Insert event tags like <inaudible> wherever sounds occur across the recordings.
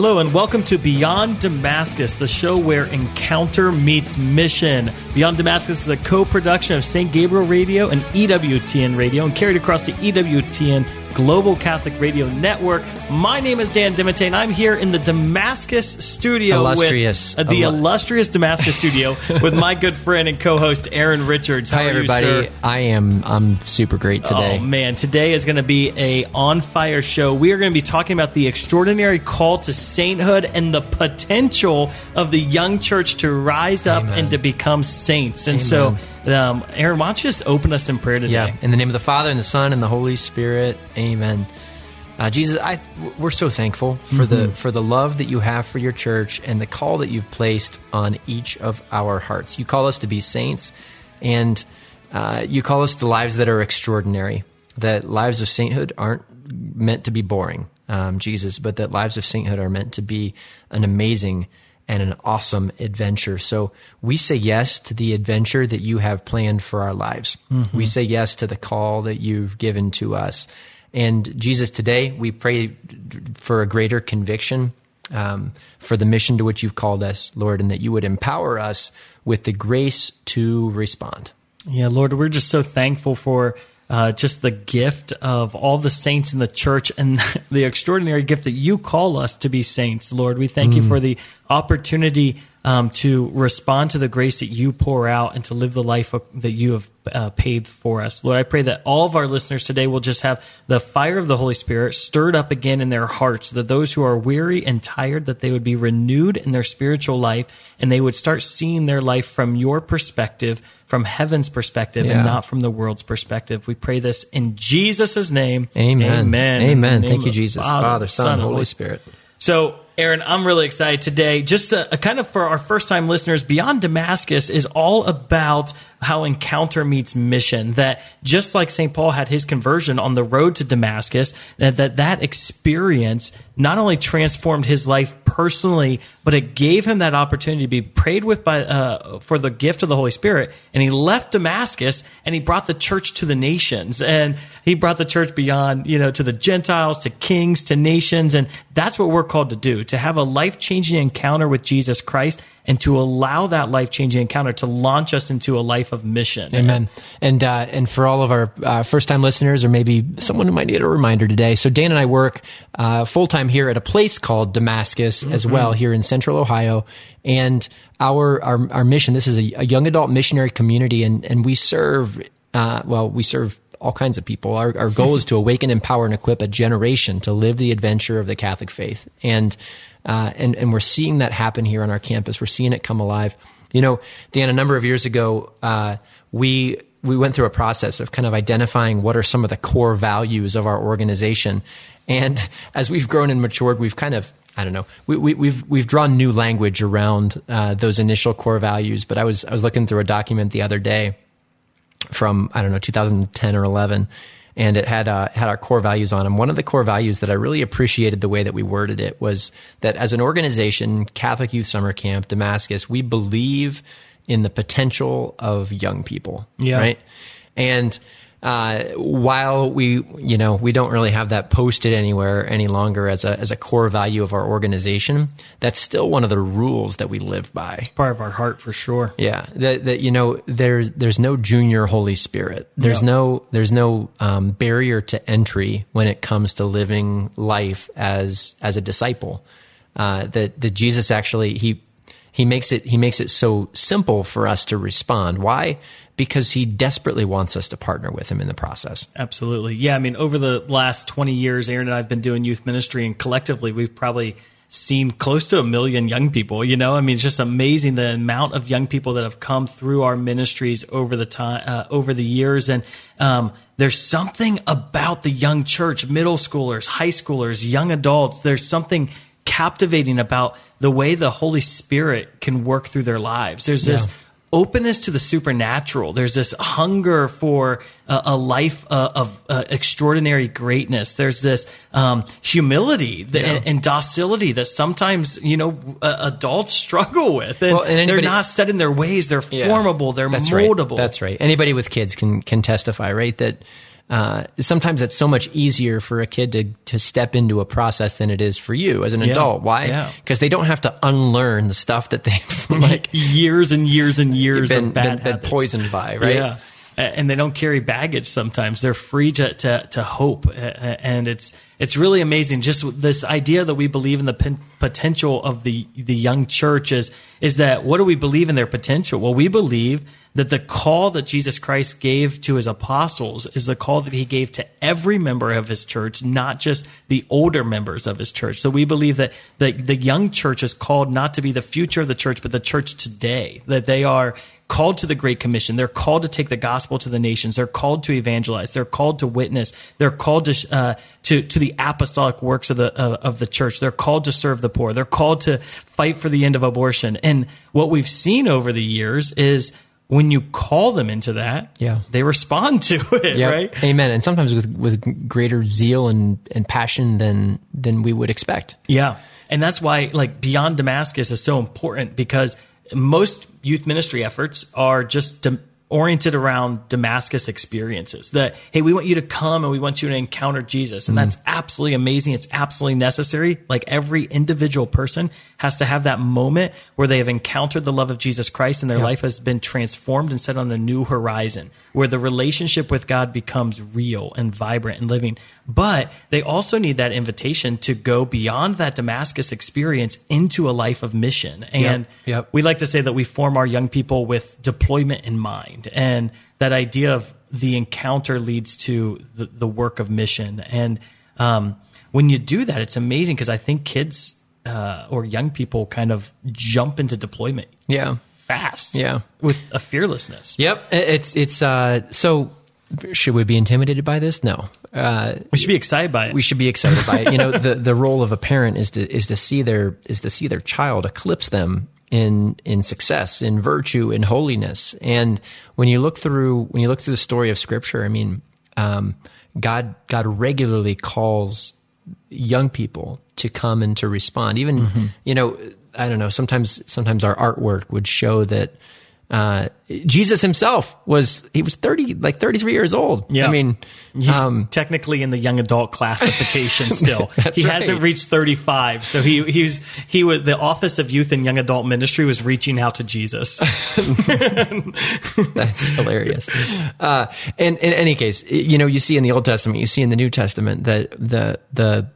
Hello and welcome to Beyond Damascus, the show where encounter meets mission. Beyond Damascus is a co production of St. Gabriel Radio and EWTN Radio and carried across the EWTN Global Catholic Radio Network. My name is Dan DeMatte, and I'm here in the Damascus studio illustrious. with uh, the illustrious Damascus studio <laughs> with my good friend and co-host Aaron Richards. How Hi, everybody. You, I am. I'm super great today. Oh man, today is going to be a on fire show. We are going to be talking about the extraordinary call to sainthood and the potential of the young church to rise up Amen. and to become saints. And Amen. so um, Aaron, why don't you just open us in prayer today? Yeah, in the name of the Father and the Son and the Holy Spirit, Amen. Uh, Jesus, I, we're so thankful for mm-hmm. the for the love that you have for your church and the call that you've placed on each of our hearts. You call us to be saints, and uh, you call us to lives that are extraordinary. That lives of sainthood aren't meant to be boring, um, Jesus, but that lives of sainthood are meant to be an amazing and an awesome adventure. So we say yes to the adventure that you have planned for our lives. Mm-hmm. We say yes to the call that you've given to us. And Jesus, today we pray for a greater conviction um, for the mission to which you've called us, Lord, and that you would empower us with the grace to respond. Yeah, Lord, we're just so thankful for uh, just the gift of all the saints in the church and <laughs> the extraordinary gift that you call us to be saints, Lord. We thank mm. you for the opportunity um, to respond to the grace that you pour out and to live the life that you have uh, paid for us. Lord, I pray that all of our listeners today will just have the fire of the Holy Spirit stirred up again in their hearts, that those who are weary and tired, that they would be renewed in their spiritual life and they would start seeing their life from your perspective, from heaven's perspective, yeah. and not from the world's perspective. We pray this in Jesus' name. Amen. Amen. Amen. Thank you, Jesus. Father, Father Son, Son Holy Spirit. So Aaron, I'm really excited today. Just a, a kind of for our first time listeners, Beyond Damascus is all about how encounter meets mission. That just like St. Paul had his conversion on the road to Damascus, that, that that experience not only transformed his life personally, but it gave him that opportunity to be prayed with by uh, for the gift of the Holy Spirit. And he left Damascus and he brought the church to the nations, and he brought the church beyond, you know, to the Gentiles, to kings, to nations, and that's what we're called to do: to have a life changing encounter with Jesus Christ and to allow that life changing encounter to launch us into a life of mission. Amen. And uh, and for all of our uh, first time listeners, or maybe someone who might need a reminder today, so Dan and I work uh, full time here at a place called Damascus mm-hmm. as well here in Central Ohio, and our our, our mission. This is a, a young adult missionary community, and and we serve. Uh, well, we serve all kinds of people. Our, our goal is to <laughs> awaken, empower, and equip a generation to live the adventure of the Catholic faith. And uh, and, and we're seeing that happen here on our campus. We're seeing it come alive. You know, Dan, a number of years ago, uh, we we went through a process of kind of identifying what are some of the core values of our organization. And as we've grown and matured, we've kind of I don't know. We, we, have we've, we've drawn new language around uh, those initial core values. But I was I was looking through a document the other day from I don't know 2010 or 11, and it had uh, had our core values on them. One of the core values that I really appreciated the way that we worded it was that as an organization, Catholic Youth Summer Camp Damascus, we believe in the potential of young people. Yeah. Right. And uh, while we, you know, we don't really have that posted anywhere any longer as a as a core value of our organization, that's still one of the rules that we live by. It's part of our heart for sure. Yeah, that, that you know, there's there's no junior Holy Spirit. There's no, no there's no um, barrier to entry when it comes to living life as as a disciple. Uh, that that Jesus actually he he makes it he makes it so simple for us to respond. Why? because he desperately wants us to partner with him in the process. Absolutely. Yeah. I mean, over the last 20 years, Aaron and I have been doing youth ministry, and collectively, we've probably seen close to a million young people. You know, I mean, it's just amazing the amount of young people that have come through our ministries over the time, uh, over the years. And, um, there's something about the young church, middle schoolers, high schoolers, young adults. There's something captivating about the way the Holy Spirit can work through their lives. There's yeah. this openness to the supernatural. There's this hunger for a, a life uh, of uh, extraordinary greatness. There's this um, humility yeah. and, and, docility that sometimes you know uh, adults <laughs> struggle with, and, well, and anybody, they're not set in their ways. They're yeah, formable. They're that's moldable. Right. That's right. Anybody with kids can can testify, right? That uh, sometimes it's so much easier for a kid to to step into a process than it is for you as an Yeah. adult. Why? Yeah. Because they don't have to unlearn the stuff that they've <laughs> <laughs> like years and years and years been, of bad been, been poisoned by, right? Yeah. And they don't carry baggage sometimes. They're free to, to, to hope. And it's, it's really amazing. Just this idea that we believe in the pen- potential of the, the young church is, is that what do we believe in their potential? Well, we believe that the call that Jesus Christ gave to his apostles is the call that he gave to every member of his church, not just the older members of his church. So we believe that the, the young church is called not to be the future of the church, but the church today, that they are called to the Great Commission. They're called to take the gospel to the nations. They're called to evangelize. They're called to witness. They're called to uh, to to the apostolic works of the uh, of the church. They're called to serve the poor. They're called to fight for the end of abortion. And what we've seen over the years is when you call them into that, Yeah. they respond to <laughs> it, Yeah. right? Amen. And sometimes with with greater zeal and, and passion than than we would expect. Yeah. And that's why like Beyond Damascus is so important because most youth ministry efforts are just dem- oriented around Damascus experiences. That hey, we want you to come and we want you to encounter Jesus. And mm-hmm. that's absolutely amazing. It's absolutely necessary. Like every individual person has to have that moment where they have encountered the love of Jesus Christ and their life has been transformed and set on a new horizon where the relationship with God becomes real and vibrant and living. But they also need that invitation to go beyond that Damascus experience into a life of mission. And Yep. we like to say that we form our young people with deployment in mind. And that idea of the encounter leads to the, the work of mission. And um, when you do that, it's amazing because I think kids uh, or young people kind of jump into deployment Yeah. fast. Yeah. With a fearlessness. Yep. It's it's uh so should we be intimidated by this? No. Uh We should be excited by it. we should be excited by it. You know, <laughs> the the role of a parent is to is to see their is to see their child eclipse them in in success, in virtue, in holiness. And when you look through when you look through the story of Scripture, I mean, um, God God regularly calls young people to come and to respond. Even you know, I don't know. Sometimes sometimes our artwork would show that. Uh, Jesus himself was he was thirty like thirty three years old. Yeah. I mean, He's um, technically in the young adult classification <laughs> still. He right. hasn't reached 35. So he he's he was the Office of Youth and Young Adult Ministry was reaching out to Jesus. <laughs> <laughs> That's hilarious. Uh, and in any case, you know, you see in the Old Testament, you see in the New Testament that the the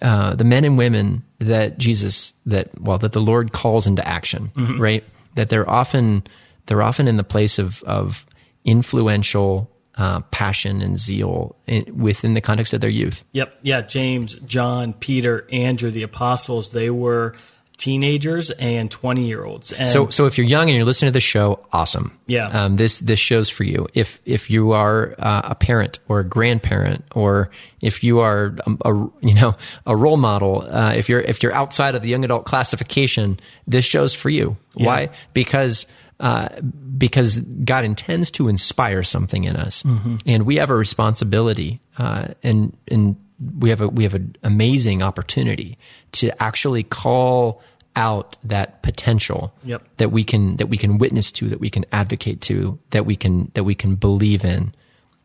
uh, the men and women that Jesus that well that the Lord calls into action, right? That they're often they're often in the place of of influential uh, passion and zeal in, within the context of their youth. Yep. Yeah. James, John, Peter, Andrew, the apostles, they were teenagers and 20 year olds. And So, so if you're young and you're listening to the show, awesome. Yeah. Um, this this show's for you. If if you are uh, a parent or a grandparent, or if you are a, a you know a role model, uh, if you're if you're outside of the young adult classification, this show's for you. Why? Because. Uh, because God intends to inspire something in us, and we have a responsibility, uh, and and we have a we have an amazing opportunity to actually call out that potential Yep. that we can that we can witness to, that we can advocate to, that we can that we can believe in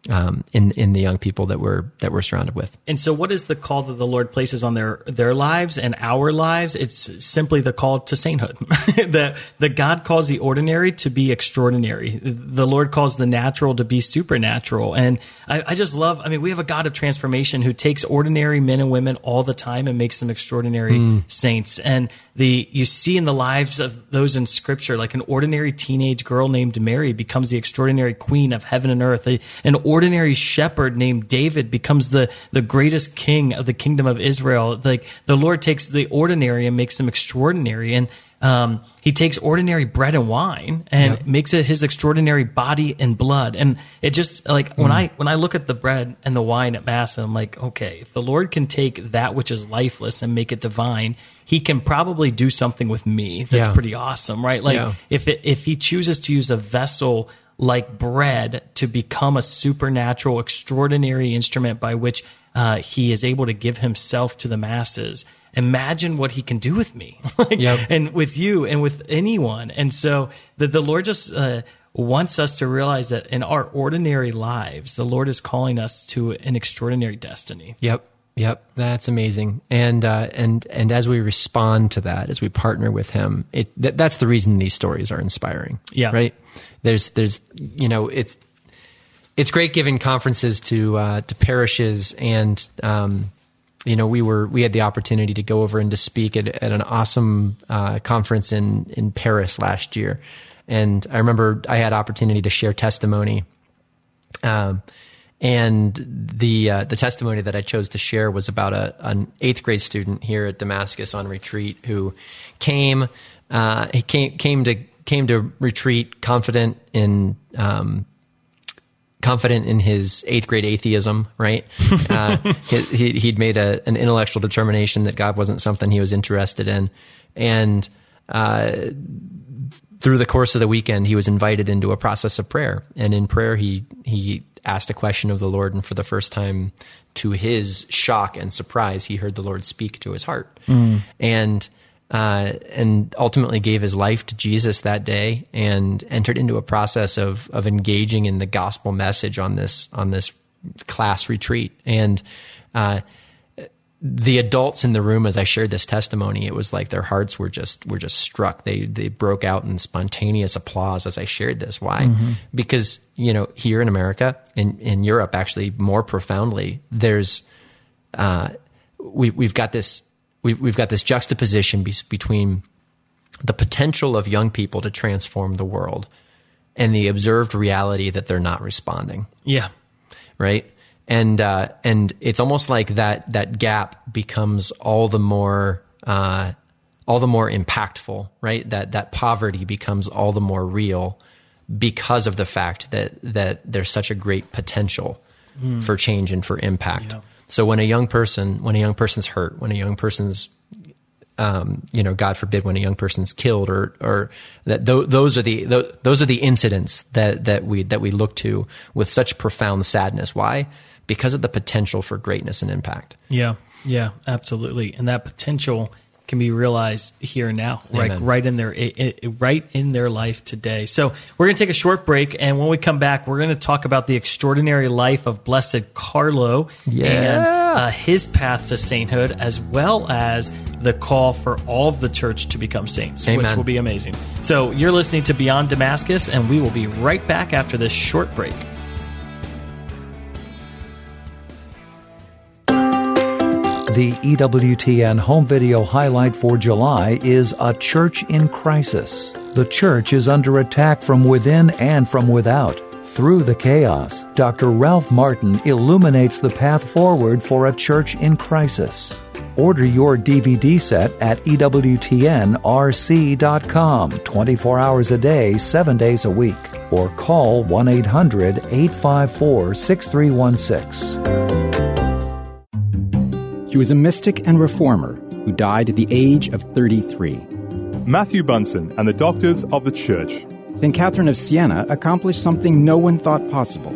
um, in in the young people that we're that we're surrounded with. And so, what is the call that the Lord places on their their lives and our lives? It's simply the call to sainthood. <laughs> the the God calls the ordinary to be extraordinary. The Lord calls the natural to be supernatural. And I, I just love. I mean, we have a God of transformation who takes ordinary men and women all the time and makes them extraordinary saints. And the you see in the lives of those in Scripture, like an ordinary teenage girl named Mary becomes the extraordinary queen of heaven and earth. An ordinary shepherd named David becomes the the greatest king of the kingdom of Israel. Like the Lord takes the ordinary and makes them extraordinary, and um, He takes ordinary bread and wine and makes it His extraordinary body and blood. And it just like when I when I look at the bread and the wine at mass, I'm like, okay, if the Lord can take that which is lifeless and make it divine, He can probably do something with me that's Yeah. pretty awesome, right? Like Yeah. if it, if He chooses to use a vessel like bread to become a supernatural, extraordinary instrument by which uh, he is able to give himself to the masses. Imagine what he can do with me, <laughs> like, Yep. and with you, and with anyone. And so the the Lord just uh, wants us to realize that in our ordinary lives, the Lord is calling us to an extraordinary destiny. Yep. Yep, that's amazing. And uh, and and as we respond to that, as we partner with Him, it th- that's the reason these stories are inspiring. Yeah, right. There's there's you know it's it's great giving conferences to uh, to parishes and um, you know we were we had the opportunity to go over and to speak at, at an awesome uh, conference in in Paris last year, and I remember I had opportunity to share testimony. Um, and the uh, the testimony that I chose to share was about a, an eighth grade student here at Damascus on retreat who came uh, he came came to came to retreat confident in um, confident in his eighth grade atheism, right? <laughs> Uh, he, he'd made a, an intellectual determination that God wasn't something he was interested in, and uh, through the course of the weekend, he was invited into a process of prayer, and in prayer, he he asked a question of the Lord, and for the first time, to his shock and surprise, he heard the Lord speak to his heart, mm. and uh, and ultimately gave his life to Jesus that day, and entered into a process of of engaging in the gospel message on this on this class retreat, and. Uh, the adults in the room as I shared this testimony, it was like their hearts were just were just struck. They they broke out in spontaneous applause as I shared this. Why? Mm-hmm. Because you know here in America, in in Europe, actually more profoundly, there's uh, we we've got this we we've got this juxtaposition be- between the potential of young people to transform the world and the observed reality that they're not responding. Yeah. Right and uh, and it's almost like that that gap becomes all the more uh, all the more impactful, right? That that poverty becomes all the more real because of the fact that that there's such a great potential mm. for change and for impact. Yeah. So when a young person when a young person's hurt, when a young person's um, you know, God forbid, when a young person's killed, or or that th- those are the th- those are the incidents that that we that we look to with such profound sadness. Why? Because of the potential for greatness and impact. Yeah, yeah, absolutely. And that potential can be realized here and now, right, right in their right in their life today. So we're going to take a short break, and when we come back, we're going to talk about the extraordinary life of Blessed Carlo yeah. and uh, his path to sainthood, as well as the call for all of the church to become saints, Amen. which will be amazing. So you're listening to Beyond Damascus, and we will be right back after this short break. The EWTN home video highlight for July is A Church in Crisis. The church is under attack from within and from without. Through the chaos, Dr. Ralph Martin illuminates the path forward for a church in crisis. Order your DVD set at EWTNRC.com 24 hours a day, 7 days a week, or call 1 800 854 6316. He was a mystic and reformer who died at the age of 33. Matthew Bunson and the Doctors of the Church. St. Catherine of Siena accomplished something no one thought possible.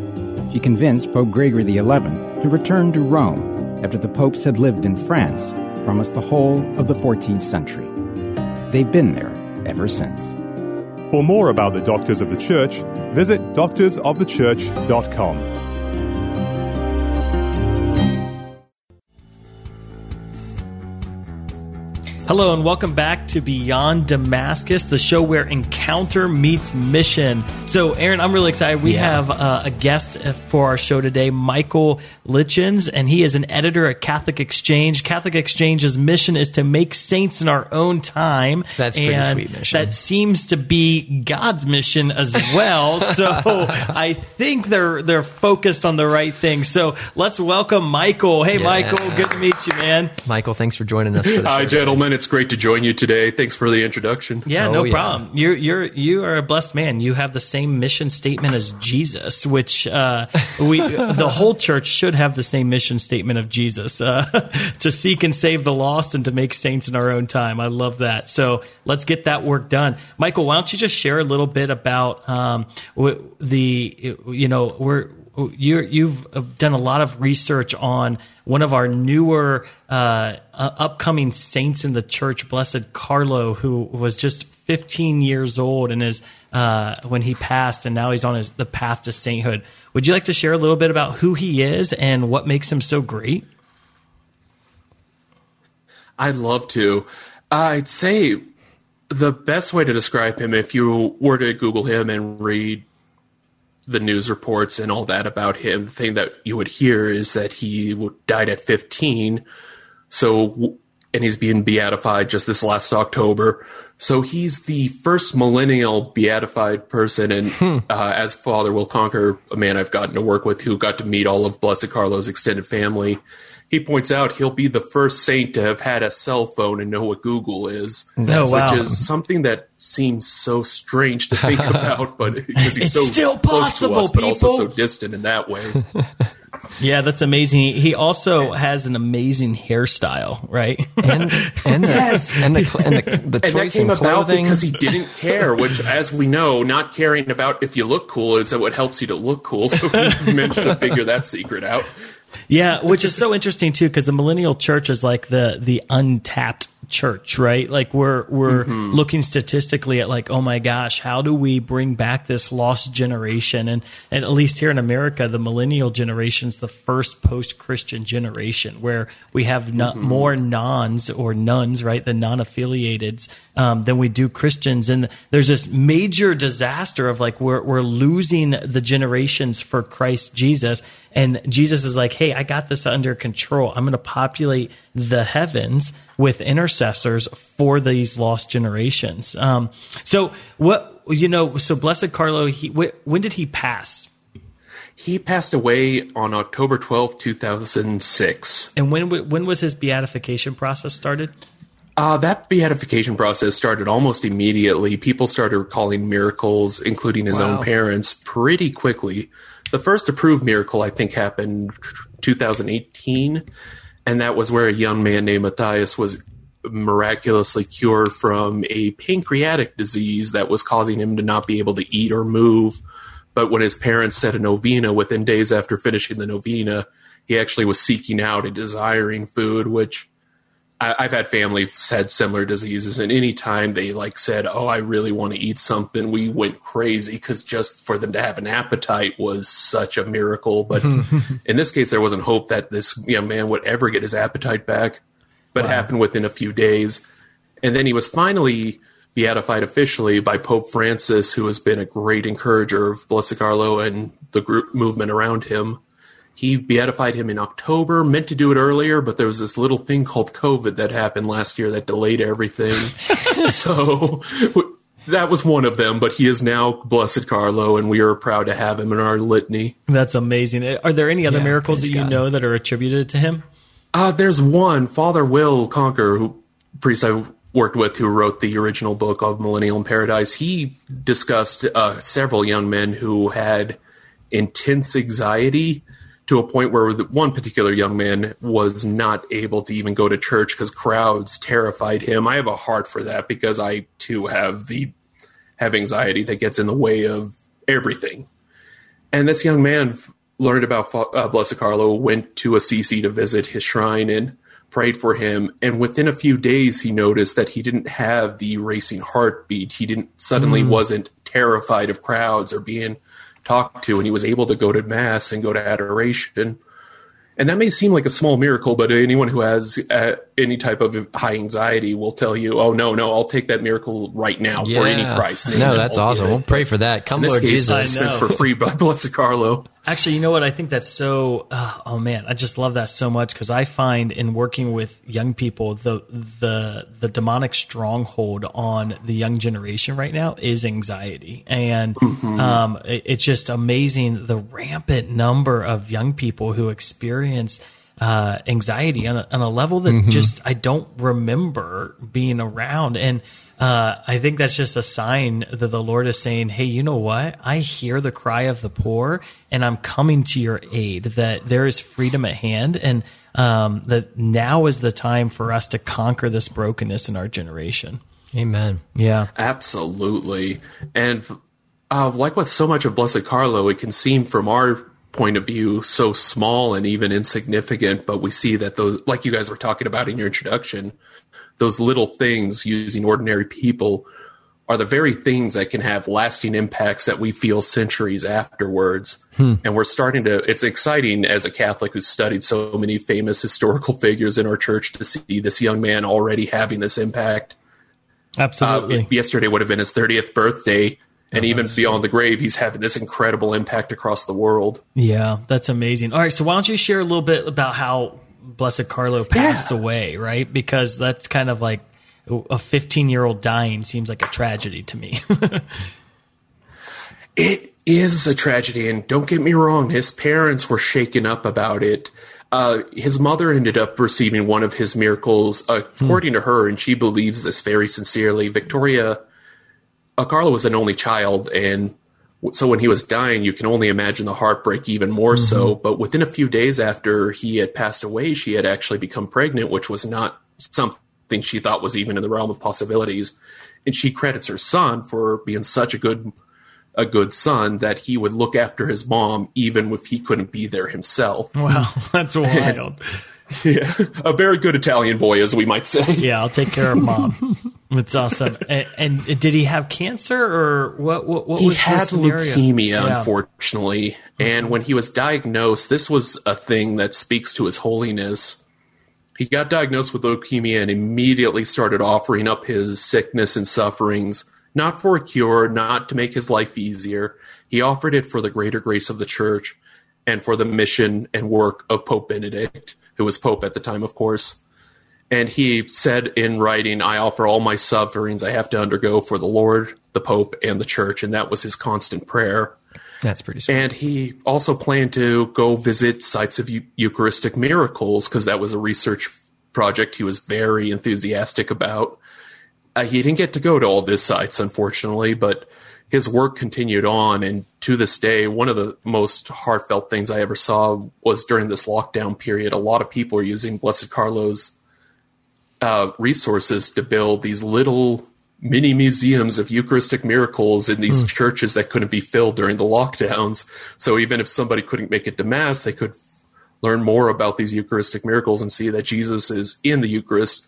She convinced Pope Gregory XI to return to Rome after the popes had lived in France for almost the whole of the 14th century. They've been there ever since. For more about the Doctors of the Church, visit doctorsofthechurch.com. Hello, and welcome back to Beyond Damascus, the show where encounter meets mission. So, Aaron, I'm really excited. We yeah. have uh, a guest for our show today, Michael Lichens, and he is an editor at Catholic Exchange. Catholic Exchange's mission is to make saints in our own time. That's pretty sweet mission. That seems to be God's mission as well. <laughs> so, I think they're they're focused on the right thing. So, let's welcome Michael. Hey, yeah. Michael, good to meet you, man. Michael, thanks for joining us. Hi, gentlemen it's great to join you today. Thanks for the introduction. Yeah, oh, no yeah. problem. You're you're you are a blessed man. You have the same mission statement as Jesus, which uh, <laughs> we the whole church should have the same mission statement of Jesus uh, <laughs> to seek and save the lost and to make saints in our own time. I love that. So let's get that work done. Michael, why don't you just share a little bit about um, the you know we're you have done a lot of research on one of our newer uh, uh, upcoming saints in the church, Blessed Carlo, who was just 15 years old and is uh, when he passed, and now he's on his, the path to sainthood. Would you like to share a little bit about who he is and what makes him so great? I'd love to. I'd say the best way to describe him, if you were to Google him and read the news reports and all that about him, the thing that you would hear is that he died at 15. So, and he's being beatified just this last October. So he's the first millennial beatified person, and hmm. uh, as Father Will Conquer, a man I've gotten to work with who got to meet all of Blessed Carlo's extended family, he points out he'll be the first saint to have had a cell phone and know what Google is. Oh, wow. Which is something that seems so strange to think <laughs> about, but because he's it's so still close possible, to us, but also so distant in that way. <laughs> Yeah, that's amazing. He also has an amazing hairstyle, right? and and the, and the and the, the and that choice came in about clothing. because he didn't care, which, as we know, not caring about if you look cool is what helps you to look cool. So he <laughs> managed to figure that secret out. Yeah, which is so interesting too, because the millennial church is like the the untapped church, right? Like we're we're Mm-hmm. looking statistically at like, oh my gosh, how do we bring back this lost generation? And and at least here in America, the millennial generation is the first post Christian generation where we have no, Mm-hmm. more nones or nuns, right, the non affiliated um, than we do Christians. And there's this major disaster of like we're we're losing the generations for Christ Jesus. And Jesus is like, hey, I got this under control. I'm going to populate the heavens with intercessors for these lost generations. Um, so what you know? So blessed Carlo, he wh- when did he pass? He passed away on October twelfth, two 2006. And when w- when was his beatification process started? Uh, that beatification process started almost immediately. People started recalling miracles, including his Wow. own parents, pretty quickly. The first approved miracle, I think, happened 2018, and that was where a young man named Matthias was miraculously cured from a pancreatic disease that was causing him to not be able to eat or move. But when his parents said a novena, within days after finishing the novena, he actually was seeking out and desiring food, which I, I've had family had similar diseases, and anytime they like said, "Oh, I really want to eat something," we went crazy because just for them to have an appetite was such a miracle. But <laughs> in this case, there wasn't hope that this young man would ever get his appetite back. But it happened within a few days, and then he was finally beatified officially by Pope Francis, who has been a great encourager of Blessed Carlo and the group movement around him. He beatified him in October, meant to do it earlier, but there was this little thing called COVID that happened last year that delayed everything. <laughs> so that was one of them, but he is now Blessed Carlo, and we are proud to have him in our litany. That's amazing. Are there any other Yeah, miracles that you God. know that are attributed to him? Uh, there's one, Father Will Conquer, who priest I worked with who wrote the original book of Millennial in Paradise. He discussed uh, several young men who had intense anxiety to a point where one particular young man was not able to even go to church because crowds terrified him. I have a heart for that because I too have the have anxiety that gets in the way of everything. And this young man learned about uh, Blessed Carlo, went to Assisi to visit his shrine and prayed for him. And within a few days, he noticed that he didn't have the racing heartbeat. He didn't suddenly wasn't terrified of crowds or being talked to, and he was able to go to mass and go to adoration. And that may seem like a small miracle, but anyone who has uh, any type of high anxiety will tell you, "Oh no, no, I'll take that miracle right now for any price." No, that's awesome. We'll pray for that. Come, In this Lord case, Jesus. I dispense know. for free <laughs> by Blessed Carlo. Actually, you know what? I think that's so. Uh, oh man, I just love that so much because I find in working with young people, the the the demonic stronghold on the young generation right now is anxiety, and um, it, it's just amazing the rampant number of young people who experience. Uh, anxiety on a, on a level that just I don't remember being around, and uh, I think that's just a sign that the Lord is saying, "Hey, you know what? I hear the cry of the poor, and I'm coming to your aid. That there is freedom at hand, and um, that now is the time for us to conquer this brokenness in our generation." Amen. Yeah, Absolutely. And uh, like with so much of Blessed Carlo, it can seem from our point of view so small and even insignificant, but we see that those, like you guys were talking about in your introduction, those little things using ordinary people are the very things that can have lasting impacts that we feel centuries afterwards. And we're starting to, it's exciting as a Catholic who's studied so many famous historical figures in our church to see this young man already having this impact. Uh, Absolutely. yesterday would have been his 30th birthday. And even beyond the grave, he's having this incredible impact across the world. Yeah, that's amazing. All right, so why don't you share a little bit about how Blessed Carlo passed Yeah. away, right? Because that's kind of like a 15 year old dying seems like a tragedy to me. <laughs> It is a tragedy, and don't get me wrong, his parents were shaken up about it. Uh, his mother ended up receiving one of his miracles, according to her, and she believes this very sincerely. Victoria, uh, Carlo was an only child, and so when he was dying, you can only imagine the heartbreak even more so. Mm-hmm. But within a few days after he had passed away, she had actually become pregnant, which was not something she thought was even in the realm of possibilities. And she credits her son for being such a good a good son that he would look after his mom even if he couldn't be there himself. wow, <laughs> that's wild. <laughs> <laughs> Yeah, a very good Italian boy, as we might say. Yeah, I'll take care of <laughs> mom. That's awesome. And, and did he have cancer or what? What, what He was had leukemia, Yeah. unfortunately, and when he was diagnosed, this was a thing that speaks to his holiness. He got diagnosed with leukemia and immediately started offering up his sickness and sufferings, not for a cure, not to make his life easier. He offered it for the greater grace of the church and for the mission and work of Pope Benedict, who was Pope at the time, of course. And he said in writing, I offer all my sufferings I have to undergo for the Lord, the Pope, and the Church. And that was his constant prayer. That's pretty sweet. And he also planned to go visit sites of Eu- Eucharistic miracles because that was a research project he was very enthusiastic about. Uh, he didn't get to go to all these sites, unfortunately, but his work continued on. And to this day, one of the most heartfelt things I ever saw was during this lockdown period. A lot of people are using Blessed Carlos uh, resources to build these little mini museums of Eucharistic miracles in these churches that couldn't be filled during the lockdowns. So even if somebody couldn't make it to Mass, they could f- learn more about these Eucharistic miracles and see that Jesus is in the Eucharist,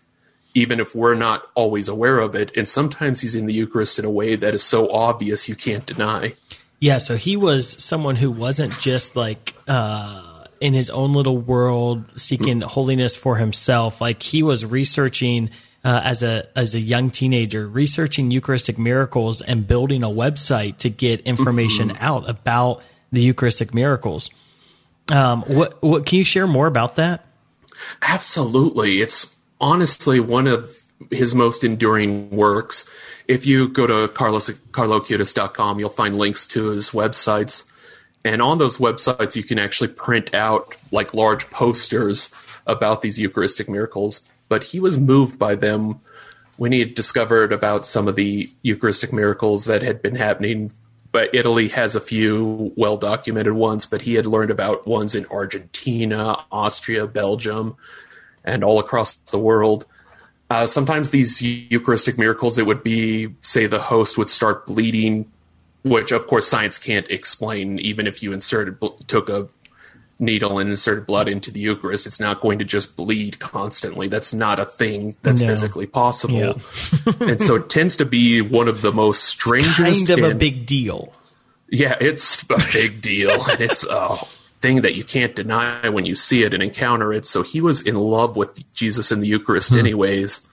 even if we're not always aware of it. And sometimes he's in the Eucharist in a way that is so obvious you can't deny. Yeah, so he was someone who wasn't just like uh, in his own little world seeking holiness for himself. Like he was researching uh, as a as a young teenager, researching Eucharistic miracles and building a website to get information out about the Eucharistic miracles. Um, what what can you share more about that? Absolutely. It's honestly one of his most enduring works. If you go to Carlos, carloacutis.com, you'll find links to his websites. And on those websites, you can actually print out like large posters about these Eucharistic miracles. But he was moved by them when he had discovered about some of the Eucharistic miracles that had been happening. But Italy has a few well documented ones, but he had learned about ones in Argentina, Austria, Belgium, and all across the world. Uh, sometimes these Eucharistic miracles, it would be, say, the host would start bleeding, which of course science can't explain. Even if you inserted, took a needle and inserted blood into the Eucharist, it's not going to just bleed constantly. That's not a thing that's No. physically possible. <laughs> and so it tends to be one of the most strangest Kind of a big deal. yeah, it's a big deal. and it's a thing that you can't deny when you see it and encounter it. So he was in love with Jesus in the Eucharist, anyways.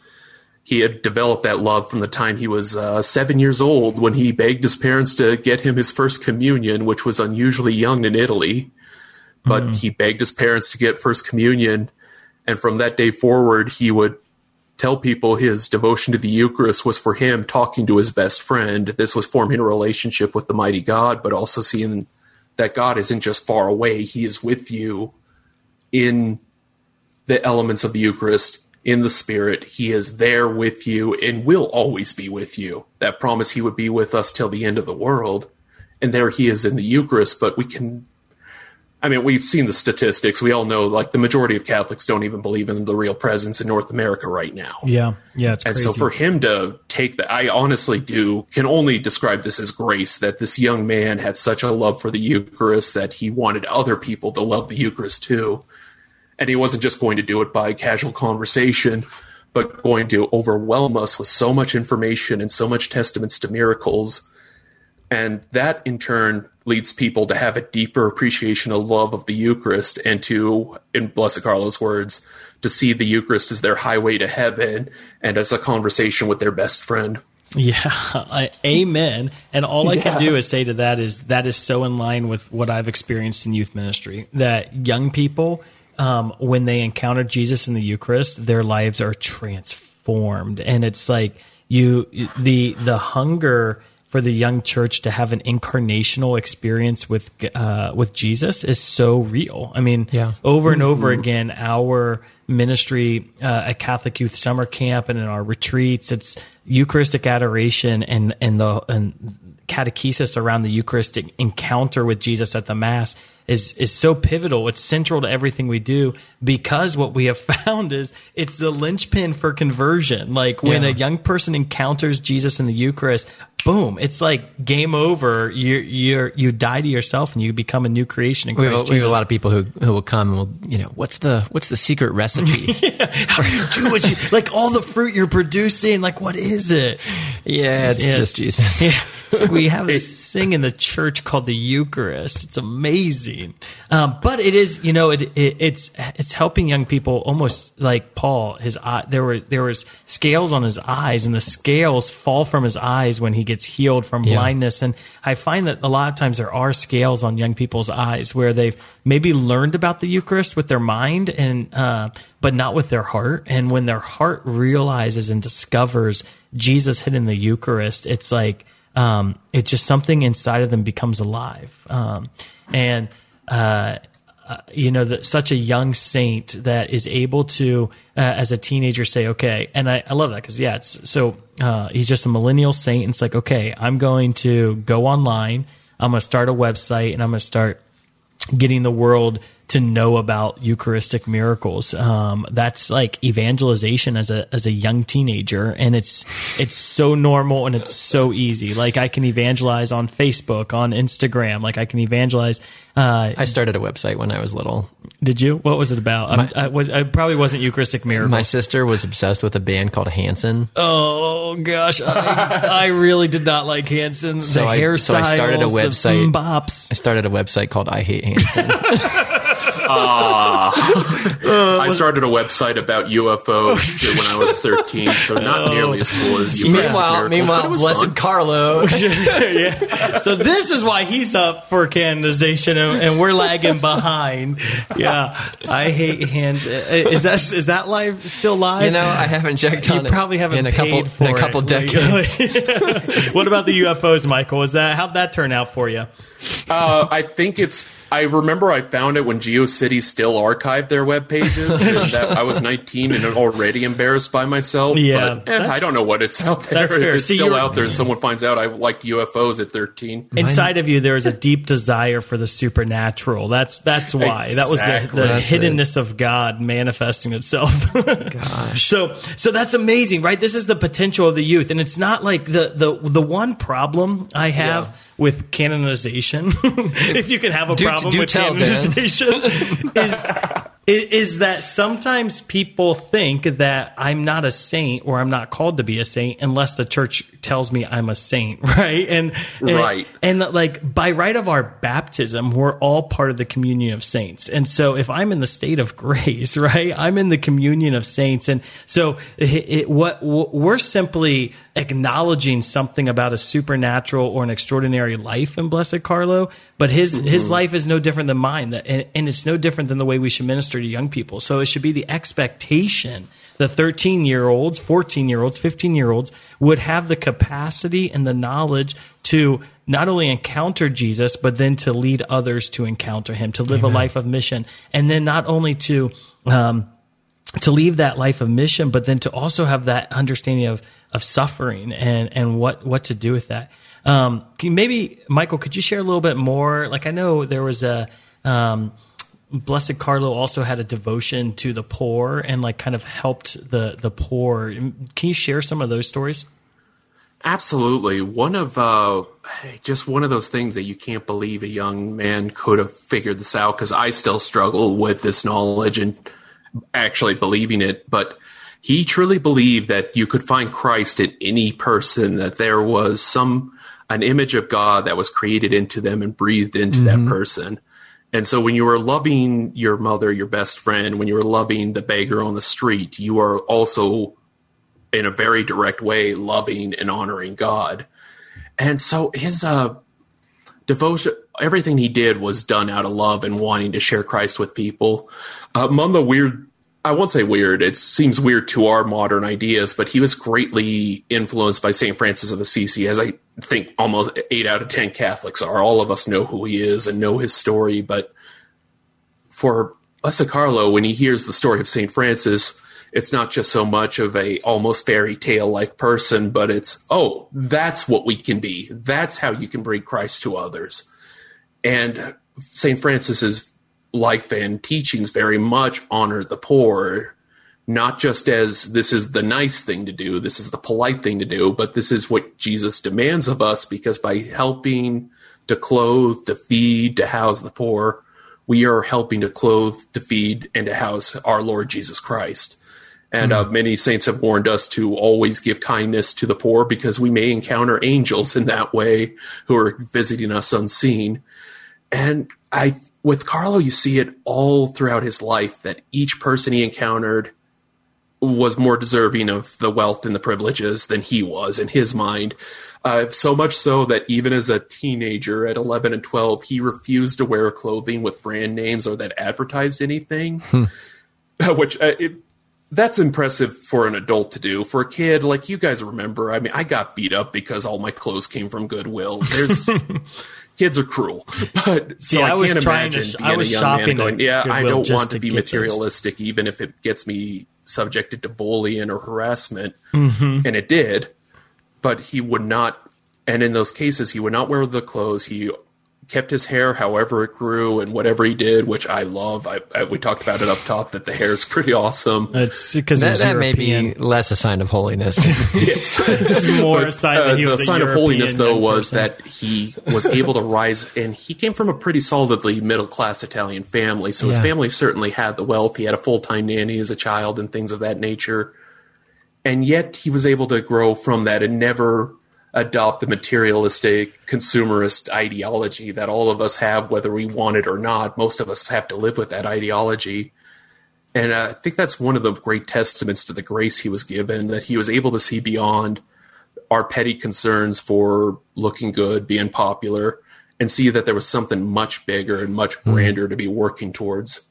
He had developed that love from the time he was uh, seven years old when he begged his parents to get him his first communion, which was unusually young in Italy. But he begged his parents to get first communion. And from that day forward, he would tell people his devotion to the Eucharist was for him talking to his best friend. This was forming a relationship with the mighty God, but also seeing that God isn't just far away, He is with you in the elements of the Eucharist, in the Spirit. He is there with you and will always be with you. That promise He would be with us till the end of the world. And there He is in the Eucharist, but we can I mean, we've seen the statistics. We all know, like, the majority of Catholics don't even believe in the real presence in North America right now. Yeah, yeah, it's And crazy. so for him to take that, I honestly do, can only describe this as grace that this young man had such a love for the Eucharist that he wanted other people to love the Eucharist too. And he wasn't just going to do it by casual conversation, but going to overwhelm us with so much information and so much testaments to miracles. And that in turn leads people to have a deeper appreciation of love of the Eucharist and to, in Blessed Carlo's words, to see the Eucharist as their highway to heaven and as a conversation with their best friend. Yeah, <laughs> I, amen. And all I can do is say to that is that is so in line with what I've experienced in youth ministry that young people, um, when they encounter Jesus in the Eucharist, their lives are transformed. And it's like you, the, the hunger for the young church to have an incarnational experience with, uh, with Jesus is so real. I mean, Yeah. over and over again, our ministry uh, at Catholic Youth Summer Camp and in our retreats, it's Eucharistic adoration and and the and catechesis around the Eucharistic encounter with Jesus at the Mass is is so pivotal. It's central to everything we do because what we have <laughs> found is it's the linchpin for conversion. Like when Yeah. a young person encounters Jesus in the Eucharist, boom, it's like game over. You you you die to yourself and you become a new creation in We Christ have, we have a lot of people who who will come and will you know what's the what's the secret recipe? <laughs> How do you do what you like? All the fruit you're producing, like what is it? yeah, it's Yeah. just Jesus. Yeah, so we have this <laughs> thing in the church called the Eucharist. It's amazing, um, but it is you know it, it it's it's helping young people almost like Paul. His eye there were there was scales on his eyes, and the scales fall from his eyes when he gets healed from Yeah. blindness. And I find that a lot of times there are scales on young people's eyes where they've maybe learned about the Eucharist with their mind and uh, but not with their heart. And when their heart realizes and discovers Jesus hidden in the Eucharist, it's like um, it's just something inside of them becomes alive. Um, and uh, uh, you know, the, such a young saint that is able to, uh, as a teenager, say, okay, and I, I love that because yeah, it's so uh, he's just a millennial saint. And it's like, okay, I'm going to go online, I'm going to start a website, and I'm going to start getting the world to know about Eucharistic miracles. Um, that's like evangelization as a as a young teenager, and it's it's so normal and it's so easy. Like I can evangelize on Facebook, on Instagram. Like I can evangelize. Uh, I started a website when I was little. did you? What was it about? I'm- I was. I probably wasn't Eucharistic miracles. My sister was obsessed with a band called Hanson. oh gosh, I, <laughs> I really did not like Hanson. So the I- hairstyles, so I started a website. bops. I started a website called I Hate Hanson. <laughs> <laughs> I started a website about UFOs <laughs> when I was 13, so not nearly as cool as Eucharistic meanwhile, miracles, but meanwhile, it was Blessed fun. Carlo. <laughs> yeah. So this is why he's up for canonization, and, and we're lagging behind. Yeah, I hate hands. uh, Is that is that live still live? You know, I haven't checked You on it probably haven't in a paid couple for in a couple it. decades. what about the UFOs, Michael? Is that how'd that turn out for you? Uh, I think it's. I remember I found it when GeoCities still archived their web pages. <laughs> that I was 19 and already embarrassed by myself. Yeah, but, eh, I don't know what it's out there. That's fair. If it's See, still out there, and someone finds out I liked UFOs at 13. Inside of you, there is a deep desire for the supernatural. That's that's why. That was the, the That's hiddenness of God manifesting itself. <laughs> Gosh. So so that's amazing, right? This is the potential of the youth, and it's not like the the the one problem I have. Yeah. With canonization, <laughs> if you can have a Do- problem do with canonization, is is that sometimes people think that I'm not a saint or I'm not called to be a saint unless the church tells me I'm a saint, <laughs> right? And, and Right. and like by right of our baptism, we're all part of the communion of saints. And so if I'm in the state of <laughs> grace, right, I'm in the communion of saints. And so it, it, what we're simply acknowledging something about a supernatural or an extraordinary life in Blessed Carlo, but his his life is no different than mine, That- and, and it's no different than the way we should minister to young people. So it should be the expectation that 13 year olds, 14 year olds, 15 year olds would have the capacity and the knowledge to not only encounter Jesus, but then to lead others to encounter him, to live a life of mission, and then not only to um, to leave that life of mission, but then to also have that understanding of of suffering and and what what to do with that. Um, maybe Michael, could you share a little bit more? Like I know there was a um, Blessed Carlo also had a devotion to the poor and like kind of helped the the poor. Can you share some of those stories? Absolutely. One of uh, just one of those things that you can't believe a young man could have figured this out because I still struggle with this knowledge and actually believing it. But he truly believed that you could find Christ in any person, that there was some an image of God that was created into them and breathed into mm-hmm. that person. And so when you were loving your mother, your best friend, when you were loving the beggar on the street, you are also in a very direct way loving and honoring God. And so his uh, devotion, everything he did was done out of love and wanting to share Christ with people. Uh, among the weird I won't say weird. It seems weird to our modern ideas, but he was greatly influenced by St. Francis of Assisi, as I think almost eight out of 10 Catholics are. All of us know who he is and know his story. But for Blessed Carlo, when he hears the story of St. Francis, it's not just so much of a almost fairy tale like person, but it's, oh, that's what we can be. That's how you can bring Christ to others. And St. Francis is life and teachings very much honor the poor, not just as this is the nice thing to do, this is the polite thing to do, but this is what Jesus demands of us because by helping to clothe, to feed, to house the poor, we are helping to clothe, to feed, and to house our Lord Jesus Christ. And mm-hmm. uh, many saints have warned us to always give kindness to the poor because we may encounter angels in that way who are visiting us unseen. And I with Carlo, you see it all throughout his life that each person he encountered was more deserving of the wealth and the privileges than he was in his mind. Uh, so much so that even as a teenager at 11 and 12, he refused to wear clothing with brand names or that advertised anything, hmm. <laughs> which uh, it, that's impressive for an adult to do. For a kid, like you guys remember, I mean, I got beat up because all my clothes came from Goodwill. There's <laughs> kids are cruel. <laughs> But so I, I can't imagine to, being a young man going, "Yeah, I don't want to be materialistic, those. even if it gets me subjected to bullying or harassment." Mm-hmm. And it did, but he would not. And in those cases, he would not wear the clothes. He kept his hair however it grew and whatever he did, which I love. I, I we talked about it up top that the hair is pretty awesome. It's because that, that may be less a sign of holiness. <laughs> it's, <laughs> it's more but, a sign uh, the sign of holiness though was that he was able to rise, and he came from a pretty solidly middle class Italian family. So his family certainly had the wealth. He had a full time nanny as a child and things of that nature. And yet he was able to grow from that and never adopt the materialistic consumerist ideology that all of us have, whether we want it or not. Most of us have to live with that ideology. And I think that's one of the great testaments to the grace he was given, that he was able to see beyond our petty concerns for looking good, being popular, and see that there was something much bigger and much hmm. grander mm. to be working towards.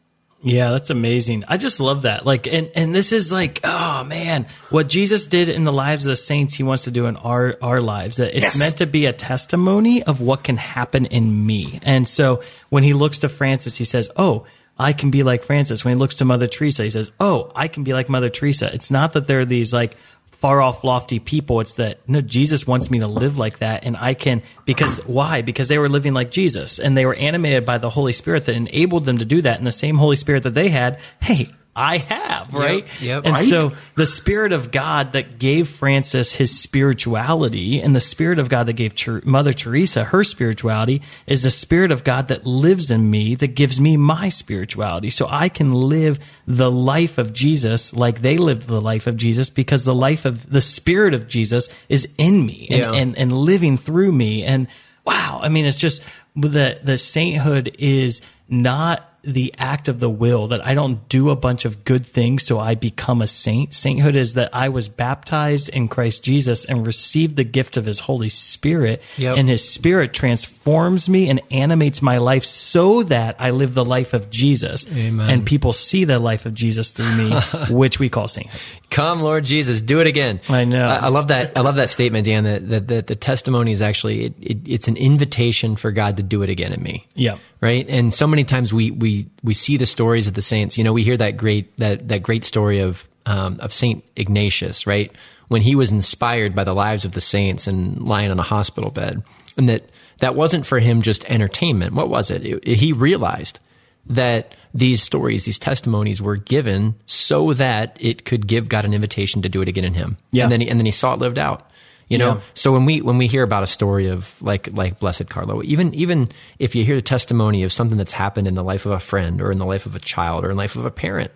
Yeah, that's amazing. I just love that. Like, and, and this is like, oh man, what Jesus did in the lives of the saints, he wants to do in our, our lives. That it's yes. meant to be a testimony of what can happen in me. And so when he looks to Francis, he says, oh, I can be like Francis. When he looks to Mother Teresa, he says, oh, I can be like Mother Teresa. It's not that there are these like far off lofty people. It's that no, Jesus wants me to live like that. And I can, because why? Because they were living like Jesus and they were animated by the Holy Spirit that enabled them to do that. And the same Holy Spirit that they had, hey, I have, right? Yep. yep. And right? so the Spirit of God that gave Francis his spirituality and the Spirit of God that gave Ter- Mother Teresa her spirituality is the Spirit of God that lives in me that gives me my spirituality. So I can live the life of Jesus like they lived the life of Jesus because the life of the Spirit of Jesus is in me and, yeah. and, and living through me. And wow, I mean, it's just the, the sainthood is not the act of the will that I don't do a bunch of good things so I become a saint. Sainthood is that I was baptized in Christ Jesus and received the gift of his Holy Spirit yep. and his spirit transforms me and animates my life so that I live the life of Jesus. Amen. And people see the life of Jesus through me, <laughs> which we call sainthood. Come, Lord Jesus, do it again. I know. I, I love that. I love that statement, Dan. That, that, that the testimony is actually it, it, it's an invitation for God to do it again in me. Yeah. Right. And so many times we we we see the stories of the saints. You know, we hear that great that that great story of um, of Saint Ignatius, right? When he was inspired by the lives of the saints and lying on a hospital bed, and that that wasn't for him just entertainment. What was it? it, it he realized that these stories, these testimonies were given so that it could give God an invitation to do it again in him. Yeah. And then he, and then he saw it lived out. You know, yeah. so when we when we hear about a story of like like Blessed Carlo, even even if you hear the testimony of something that's happened in the life of a friend or in the life of a child or in the life of a parent,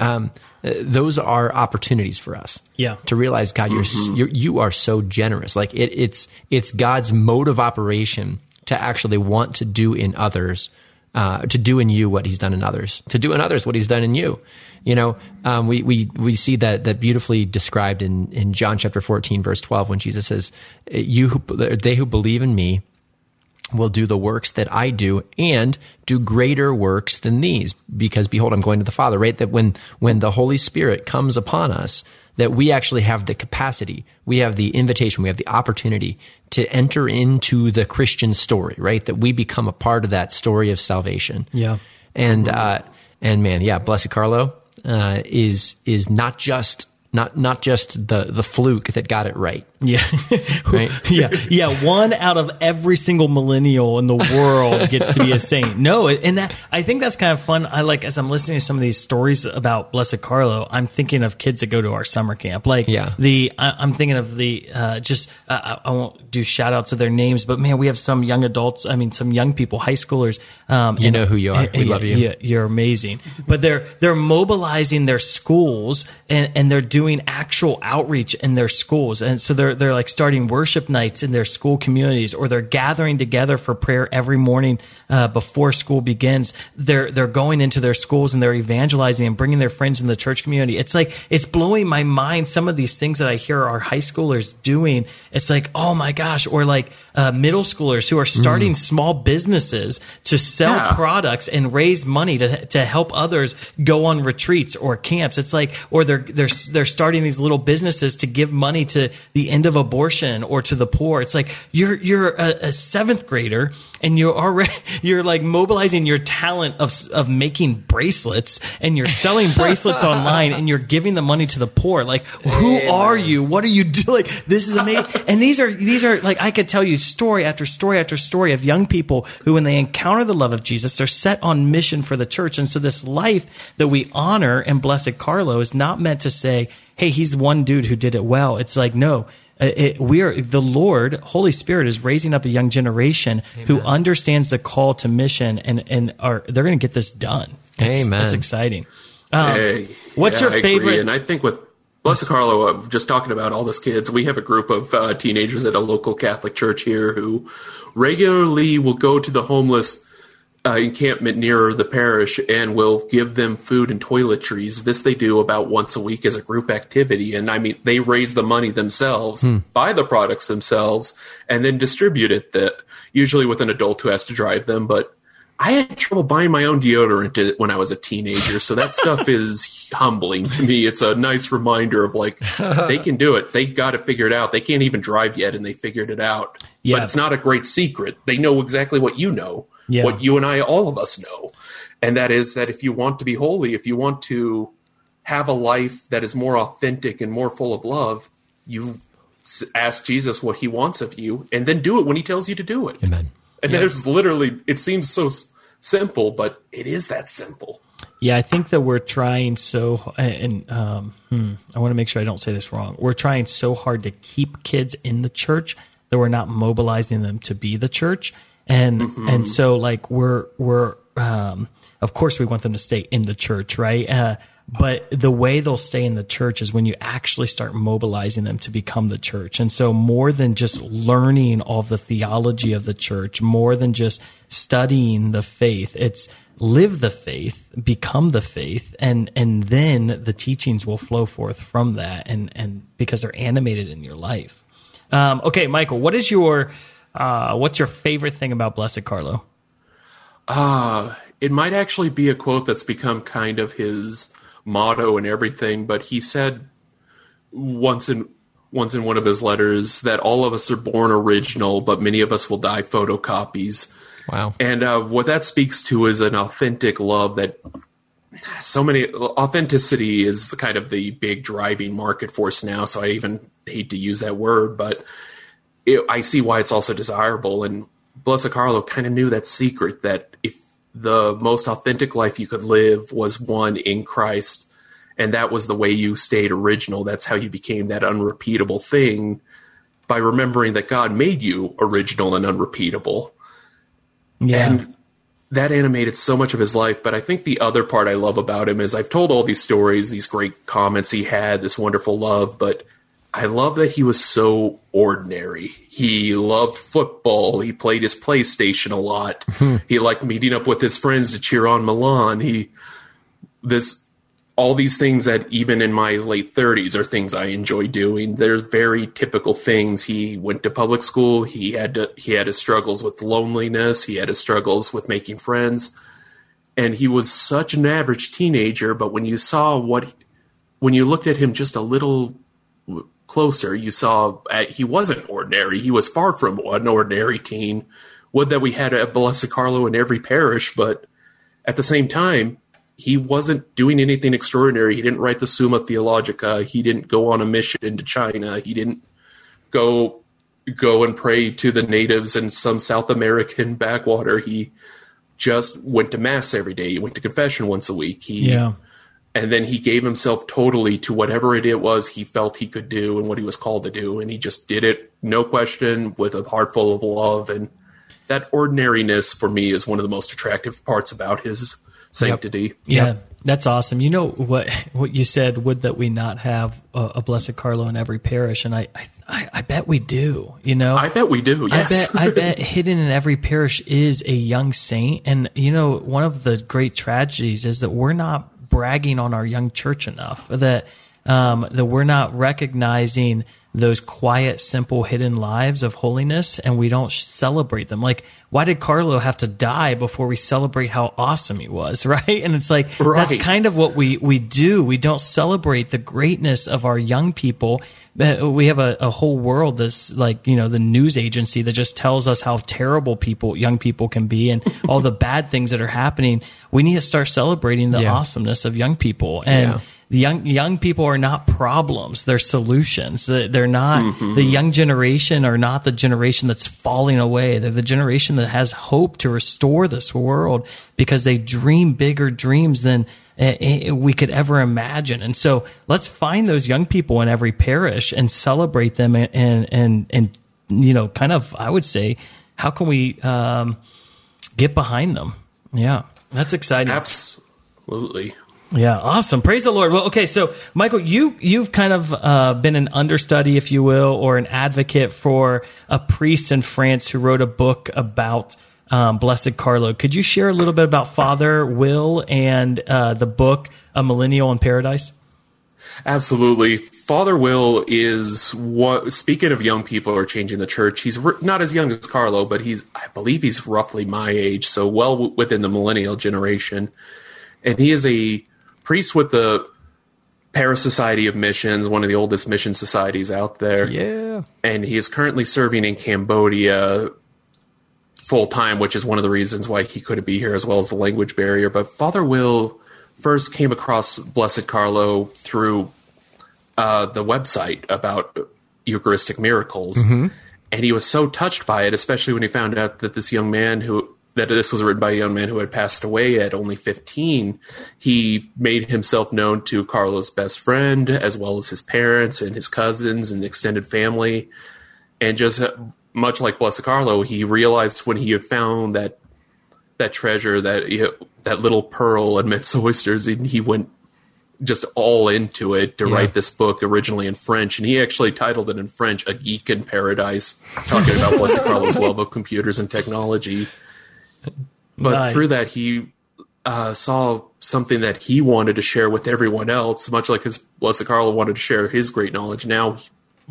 um, those are opportunities for us. Yeah. To realize, God, you're, Mm-hmm. you're you are so generous. Like it, it's it's God's mode of operation to actually want to do in others, uh, to do in you what He's done in others, to do in others what He's done in you. You know, um, we we we see that that beautifully described in in John chapter fourteen, verse twelve, when Jesus says, "You who, they who believe in me." will do the works that I do and do greater works than these because behold I'm going to the Father right that when when the Holy Spirit comes upon us that we actually have the capacity we have the invitation we have the opportunity to enter into the Christian story right that we become a part of that story of salvation Yeah. and uh and man yeah blessed Carlo uh is is not just not not just the the fluke that got it right Yeah. <laughs> Right. <laughs> yeah. Yeah. One out of every single millennial in the world gets to be a saint. No, and that, I think that's kind of fun. I like, as I'm listening to some of these stories about Blessed Carlo, I'm thinking of kids that go to our summer camp. Like, Yeah. the, I, I'm thinking of the, uh, just, uh, I I won't do shout outs of their names, but man, we have some young adults. I mean, some young people, high schoolers. Um, You and- know who you are. We yeah, love you. Yeah, you're amazing. But they're they're mobilizing their schools and, and they're doing actual outreach in their schools. And so they're they're like starting worship nights in their school communities or they're gathering together for prayer every morning uh, before school begins. They're they're going into their schools and they're evangelizing and bringing their friends in the church community. It's like it's blowing my mind some of these things that I hear our high schoolers doing. It's like, "Oh my gosh," or like uh, middle schoolers who are starting small businesses to sell Yeah. products and raise money to to help others go on retreats or camps. It's like, or they're they're they're starting these little businesses to give money to the end of abortion or to the poor. It's like you're you're a, a seventh grader and you're already <laughs> you're like mobilizing your talent of of making bracelets and you're selling bracelets <laughs> online and you're giving the money to the poor. Like, who are you? What are you doing? Like, this is amazing. <laughs> and these are these are like I could tell you story after story after story of young people who, when they encounter the love of Jesus, they're set on mission for the church. And so this life that we honor and blessed Carlo is not meant to say, "Hey, he's one dude who did it well." It's like no. uh, It, we are the Lord, Holy Spirit, is raising up a young generation who understands the call to mission, and and are they're going to get this done. It's- Amen. That's exciting. Um, Hey, what's yeah, your I agree. favorite? And I think with Blessed Carlo, uh, just talking about all those kids, we have a group of uh, teenagers at a local Catholic church here who regularly will go to the homeless uh, encampment near the parish and will give them food and toiletries. This they do about once a week as a group activity. And I mean, they raise the money themselves, buy the products themselves, and then distribute it. That usually with an adult who has to drive them, but I had trouble buying my own deodorant when I was a teenager, so that stuff <laughs> is humbling to me. It's a nice reminder of like they can do it. They got to figure it out. They can't even drive yet, and they figured it out. Yeah. But it's not a great secret. They know exactly what you know, Yeah. what you and I, all of us know, and that is that if you want to be holy, if you want to have a life that is more authentic and more full of love, you ask Jesus what He wants of you, and then do it when He tells you to do it. amen And there's literally, it seems so simple, but it is that simple. Yeah, I think that we're trying so, and um, hmm, I want to make sure I don't say this wrong. We're trying so hard to keep kids in the church that we're not mobilizing them to be the church, and and so like we're we're um, of course we want them to stay in the church, right? Uh, but the way they'll stay in the church is when you actually start mobilizing them to become the church. And so more than just learning all the theology of the church, more than just studying the faith, it's live the faith, become the faith, and and then the teachings will flow forth from that, and and because they're animated in your life. Um, okay, Michael, what is your uh, what's your favorite thing about Blessed Carlo? It might actually be a quote that's become kind of his motto and everything, but he said once in once in one of his letters that all of us are born original, but many of us will die photocopies. wow And uh, what that speaks to is an authentic love that so many authenticity is kind of the big driving market force now. So I even hate to use that word, but it, I see why it's also desirable. And Blessed Carlo kind of knew that secret that if the most authentic life you could live was one in Christ, and that was the way you stayed original, that's how you became that unrepeatable thing by remembering that God made you original and unrepeatable. Yeah, And that animated so much of his life. But I think the other part I love about him is I've told all these stories, these great comments he had, this wonderful love, but I love that he was so ordinary. He loved football. He played his PlayStation a lot. <laughs> he liked meeting up with his friends to cheer on Milan. He this all these things that even in my late 30s are things I enjoy doing. They're very typical things. He went to public school. He had to, he had his struggles with loneliness. He had his struggles with making friends. And he was such an average teenager, but when you saw what when you looked at him just a little closer, you saw uh, he wasn't ordinary. He was far from an ordinary teen. Would that we had a Blessed Carlo in every parish, but at the same time, he wasn't doing anything extraordinary. He didn't write the Summa Theologica. He didn't go on a mission into China. He didn't go go and pray to the natives in some South American <laughs> backwater. He just went to mass every day. He went to confession once a week. He Yeah. And then he gave himself totally to whatever it was he felt he could do and what he was called to do and he just did it no question with a heart full of love and that ordinariness for me is one of the most attractive parts about his sanctity Yeah, that's awesome. You know what what you said? Would that we not have a, a Blessed Carlo in every parish? And I, I, I bet we do. You know, i bet we do yes I bet I bet <laughs> hidden in every parish is a young saint. And you know, one of the great tragedies is that we're not bragging on our young church enough. That um, that we're not recognizing those quiet, simple, hidden lives of holiness, and we don't celebrate them. Like, why did Carlo have to die before we celebrate how awesome he was? <laughs> Right? And it's like Right. that's kind of what we we do. We don't celebrate the greatness of our young people. We have a, a whole world that's like you know the news agency that just tells us how terrible people, young people, can be, and all the <laughs> bad things that are happening. We need to start celebrating the Yeah. awesomeness of young people and. Yeah. The young young people are not problems; they're solutions. They- They're not the young generation are not the generation that's falling away. They're the generation that has hope to restore this world because they dream bigger dreams than eh, eh, we could ever imagine. And so, let's find those young people in every parish and celebrate them and and and, and you know, kind of, I would say, how can we um, get behind them? Yeah, that's exciting. absolutely Yeah, awesome. Praise the Lord. Well, okay, so Michael, you you've kind of uh, been an understudy, if you will, or an advocate for a priest in France who wrote a book about um, Blessed Carlo. Could you share a little bit about Father Will and uh, the book A Millennial in Paradise? Absolutely. Father Will is what, speaking of young people are changing the church, he's r- not as young as Carlo, but he's, I believe he's roughly my age, so well w- within the millennial generation. And he is a priest with the Paris Society of Missions, one of the oldest mission societies out there. Yeah. And he is currently serving in Cambodia full time, which is one of the reasons why he couldn't be here, as well as the language barrier. But Father Will first came across Blessed Carlo through uh, the website about Eucharistic miracles, and he was so touched by it, especially when he found out that this young man who that this was written by a young man who had passed away at only 15 he made himself known to carlo's best friend as well as his parents and his cousins and extended family and just uh, much like blessed carlo he realized when he had found that that treasure that you know, that little pearl amidst <laughs> oysters and he went just all into it to Yeah. write this book originally in French, and he actually titled it in French "A Geek in Paradise," talking about Blessed Carlo's love of computers and technology. But Nice. through that, he uh, saw something that he wanted to share with everyone else, much like his Blessed Carlo wanted to share his great knowledge. Now,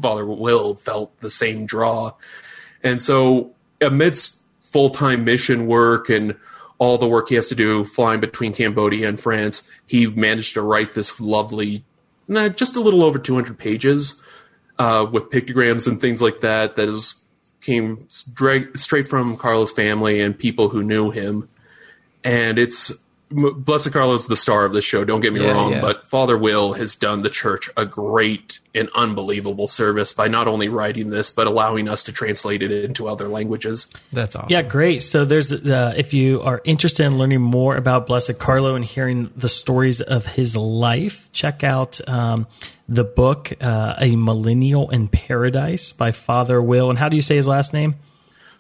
Father Will felt the same draw, and so amidst full time mission work and all the work he has to do flying between Cambodia and France, he managed to write this lovely, just a little over 200 pages uh, with pictograms and things like that. That is, came straight, from Carlo's family and people who knew him. And it's Blessed Carlo's is the star of the show. Don't get me Yeah, wrong, yeah. but Father Will has done the church a great and unbelievable service by not only writing this but allowing us to translate it into other languages. That's awesome. Yeah, great. So there's uh, if you are interested in learning more about Blessed Carlo and hearing the stories of his life, check out um, the book uh, A Millennial in Paradise by Father Will. And how do you say his last name?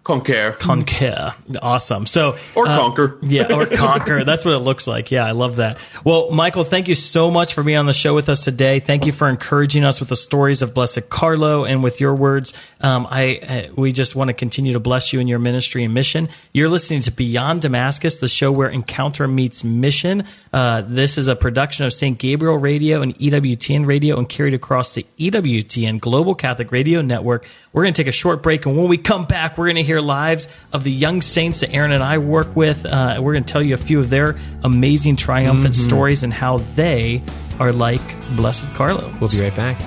Conquer. Conquer. Awesome. So Or conquer. <laughs> Yeah, or conquer. That's what it looks like. Yeah, I love that. Well, Michael, thank you so much for being on the show with us today. Thank you for encouraging us with the stories of Blessed Carlo and with your words. Um, I uh, we just want to continue to bless you in your ministry and mission. You're listening to Beyond Damascus, the show where encounter meets mission. Uh, this is a production of St. Gabriel Radio and EWTN Radio and carried across the EWTN Global Catholic Radio Network. We're going to take a short break, and when we come back, we're going to hear lives of the young saints that Aaron and I work with. Uh, we're going to tell you a few of their amazing triumphant stories and how they are like Blessed Carlo. We'll be right back.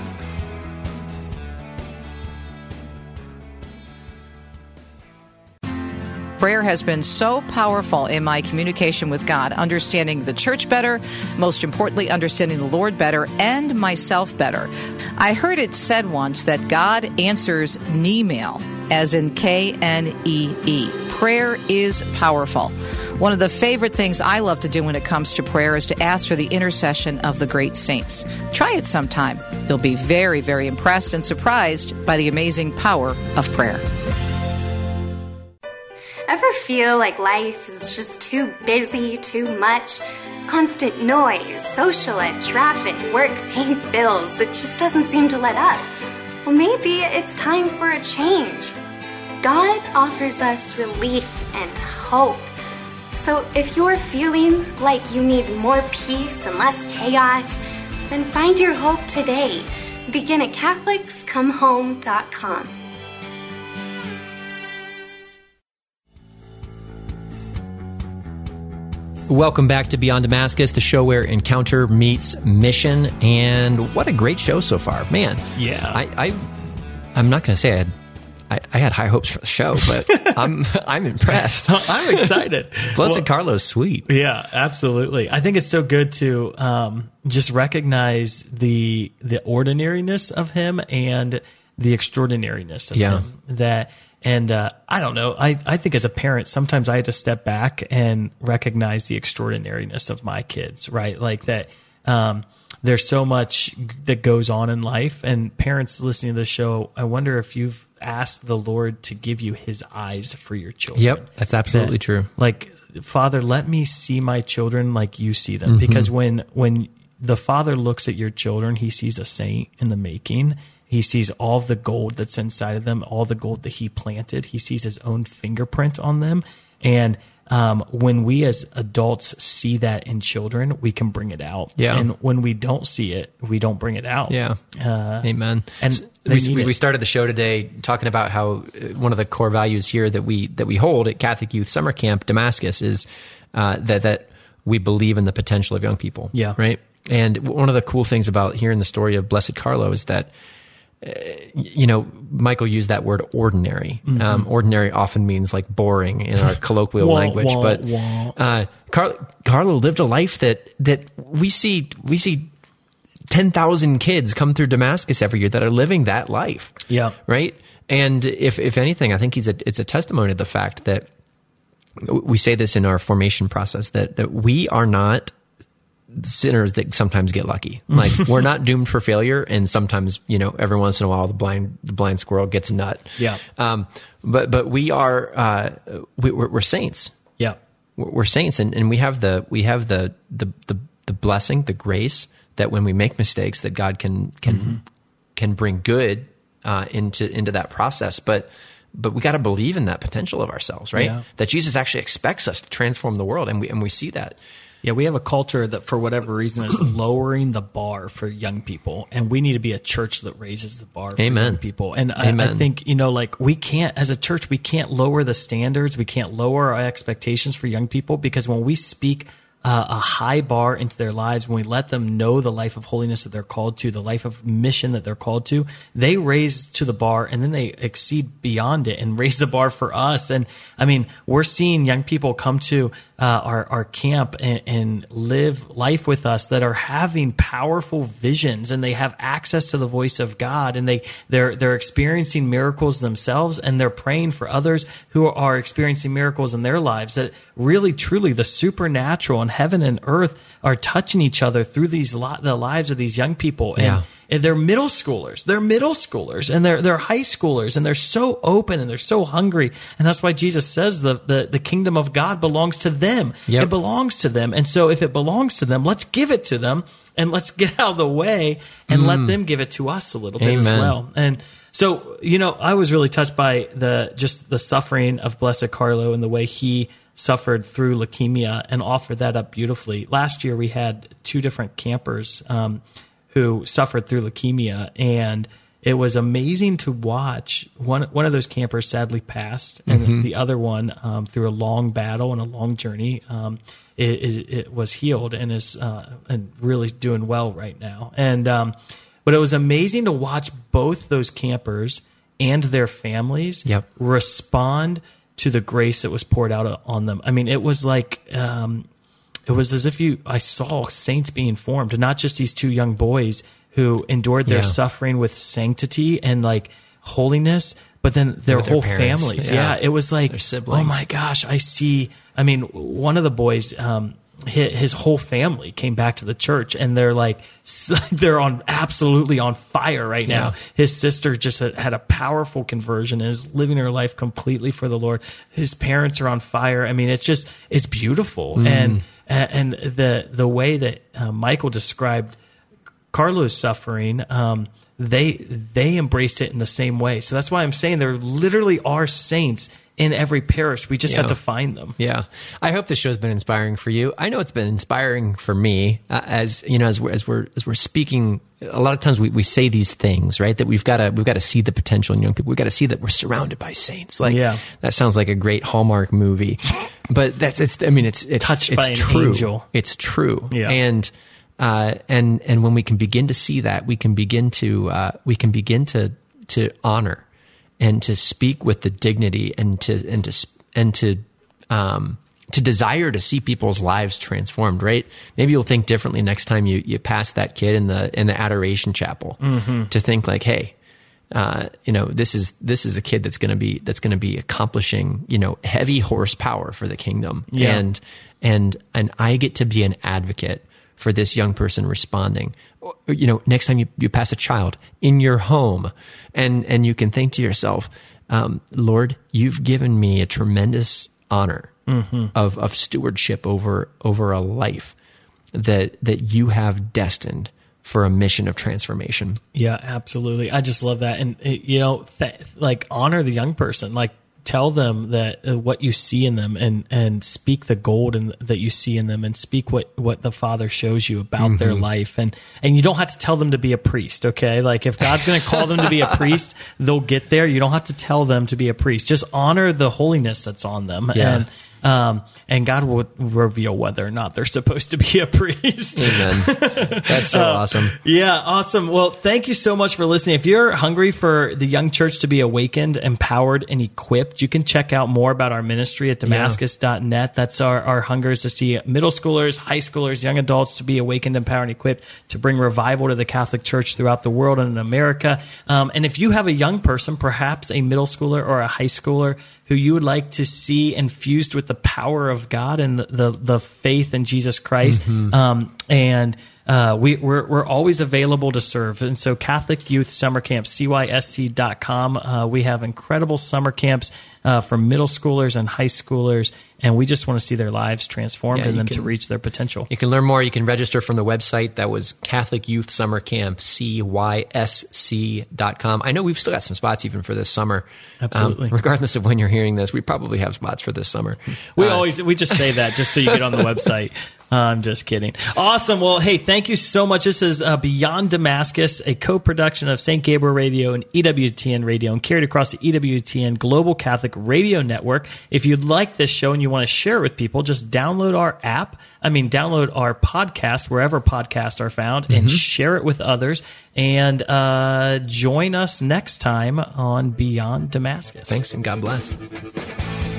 Prayer has been so powerful in my communication with God, understanding the church better, most importantly, understanding the Lord better, and myself better. I heard it said once that God answers Knee-mail, as in K N E E. Prayer is powerful. One of the favorite things I love to do when it comes to prayer is to ask for the intercession of the great saints. Try it sometime. You'll be very, very impressed and surprised by the amazing power of prayer. Ever feel like life is just too busy, too much? Constant noise, social life, traffic, work, paying bills. It just doesn't seem to let up. Well, maybe it's time for a change. God offers us relief and hope. So if you're feeling like you need more peace and less chaos, then find your hope today. Begin at CatholicsComeHome.com. Welcome back to Beyond Damascus, the show where encounter meets mission, and what a great show so far, man! Yeah. I, I I'm not going to say I had, I, I had high hopes for the show, but <laughs> I'm I'm impressed. <laughs> I'm excited. <laughs> Blessed Well- Carlos, sweet. Yeah, absolutely. I think it's so good to um, just recognize the the ordinariness of him and the extraordinariness of Yeah. him. That and uh, I don't know. I I think as a parent, sometimes I had to step back and recognize the extraordinariness of my kids. Right, like that. Um, there's so much that goes on in life, and parents listening to the show, I wonder if you've asked the Lord to give you His eyes for your children. Yep, that's absolutely That- true. like father let me see my children like you see Mm-hmm. them because when when the father looks at your children he sees a saint in the making he sees all the gold that's inside of them all the gold that he planted he sees his own fingerprint on them and um, when we as adults see that in children we can bring it out Yeah. and when we don't see it we don't bring it out Yeah. uh, Amen. and we, we, started the show today talking about how uh, one of the core values here that we that we hold at Catholic Youth Summer Camp Damascus is uh, that that we believe in the potential of young people. Yeah. Right. And one of the cool things about hearing the story of Blessed Carlo is that uh, you know, Michael used that word ordinary. Um, ordinary often means like boring in our <laughs> colloquial Wah, language, wah, but wah. uh, Car- Carlo lived a life that that we see we see ten thousand kids come through Damascus every year that are living that life. Yeah. right. And if if anything, I think he's a it's a testimony to the fact that we say this in our formation process that that we are not sinners that sometimes get lucky. <laughs> Like we're not doomed for failure, and sometimes you know every once in a while the blind the blind squirrel gets a nut. Yeah. Um, but but we are uh, we, we're, we're saints. yeah We're, we're saints, and, and we have the we have the, the the the blessing, the grace that when we make mistakes, that God can can Mm-hmm. can bring good uh, into into that process. But but we got to believe in that potential of ourselves, right? Yeah. That Jesus actually expects us to transform the world, and we and we see that. Yeah, we have a culture that, for whatever reason, is <clears throat> lowering the bar for young people, and we need to be a church that raises the bar for Amen. young people. And I, I think you know, like we can't, as a church, we can't lower the standards, we can't lower our expectations for young people because when we speak uh, a high bar into their lives, when we let them know the life of holiness that they're called to, the life of mission that they're called to, they raise to the bar and then they exceed beyond it and raise the bar for us. And I mean, we're seeing young people come to uh, our our camp and, and live life with us that are having powerful visions and they have access to the voice of God and they they're they're experiencing miracles themselves and they're praying for others who are experiencing miracles in their lives that really truly the supernatural and heaven and earth are touching each other through these li- the lives of these young people and Yeah. and they're middle schoolers. They're middle schoolers and they're they're high schoolers and they're so open and they're so hungry. And that's why Jesus says the the, the kingdom of God belongs to them. Yep. It belongs to them. And so if it belongs to them, let's give it to them and let's <laughs> get out of the way and let them give it to us a little bit as Mm. Well. And so, you know, I was really touched by the just the suffering of Blessed Carlo and the way he suffered through leukemia and offered that up beautifully. Last year we had two different campers um, who suffered through leukemia and it was amazing to watch. One one of those campers sadly passed, and the other one, um, through a long battle and a long journey, um, it, it, it was healed and is uh, and really doing well right now. And um, but it was amazing to watch both those campers and their families Yep. respond to the grace that was poured out on them. I mean, it was like um, it was as if you I saw saints being formed, not just these two young boys who endured their Yeah. suffering with sanctity and like holiness, but then their With whole parents, families. yeah. Yeah. it was like oh my gosh, I see. I mean, one of the boys. Um, his, his whole family came back to the church and they're like <laughs> they're on absolutely on fire right now Yeah. his sister just had, a powerful conversion and is living her life completely for the Lord. His parents are on fire. I mean, it's just it's beautiful, and and the the way that uh, Michael described Carlos suffering, um, they they embraced it in the same way. So that's why I'm saying there literally are saints in every parish. We just Yeah. have to find them. Yeah, I hope this show's been inspiring for you. I know it's been inspiring for me. Uh, as you know, as we're as we're as we're speaking, a lot of times we, we say these things, right? That we've got to we've got to see the potential in young people. We've got to see that we're surrounded by saints. Like, Yeah. that sounds like a great Hallmark movie. But that's it's. I mean, it's it's Touched it's by an true. angel. It's true. Yeah. and. Uh, and and when we can begin to see that, we can begin to uh, we can begin to to honor and to speak with the dignity and to and to and to um, to desire to see people's lives transformed. Right? Maybe you'll think differently next time you you pass that kid in the in the adoration chapel to think like, hey. Uh, you know, this is this is a kid that's going to be that's going to be accomplishing you know heavy horsepower for the kingdom, Yeah. and and and I get to be an advocate for this young person responding. Or, You know, next time you, you pass a child in your home, and and you can think to yourself, um, Lord, you've given me a tremendous honor of of stewardship over over a life that that you have destined for a mission of transformation. Yeah, absolutely. I just love that, and uh, you know, th- like honor the young person. Like tell them that uh, what you see in them, and and speak the gold in, that you see in them, and speak what what the Father shows you about their life, and and you don't have to tell them to be a priest. Okay, like if God's going to call them to be a <laughs> priest, they'll get there. You don't have to tell them to be a priest. Just honor the holiness that's on them, Yeah. and. Um, and God will reveal whether or not they're supposed to be a priest. Amen. That's so <laughs> awesome. Yeah, awesome. Well, thank you so much for listening. If you're hungry for the young church to be awakened, empowered, and equipped, you can check out more about our ministry at damascus.net. That's our, our hunger is to see middle schoolers, high schoolers, young adults to be awakened, empowered, and equipped to bring revival to the Catholic Church throughout the world and in America. Um, and if you have a young person, perhaps a middle schooler or a high schooler who you would like to see infused with the power of God and the, the, the faith in Jesus Christ, um, and uh, we, we're, we're always available to serve. And so Catholic Youth Summer Camp, CYSC.com. Uh, we have incredible summer camps uh, for middle schoolers and high schoolers, and we just want to see their lives transformed Yeah, and them to reach their potential. You can learn more. You can register from the website that was Catholic Youth Summer Camp, CYSC.com. I know we've still got some spots even for this summer. Um, Absolutely. regardless of when you're hearing this, we probably have spots for this summer. We Uh, always we just say that just so you get on the <laughs> website. I'm just kidding. Awesome. Well, hey, thank you so much. This is uh, Beyond Damascus, a co-production of St. Gabriel Radio and EWTN Radio, and carried across the EWTN Global Catholic Radio Network. If you'd like this show and you want to share it with people, just download our app. I mean, download our podcast wherever podcasts are found, and share it with others. And uh, join us next time on Beyond Damascus. Thanks and God bless.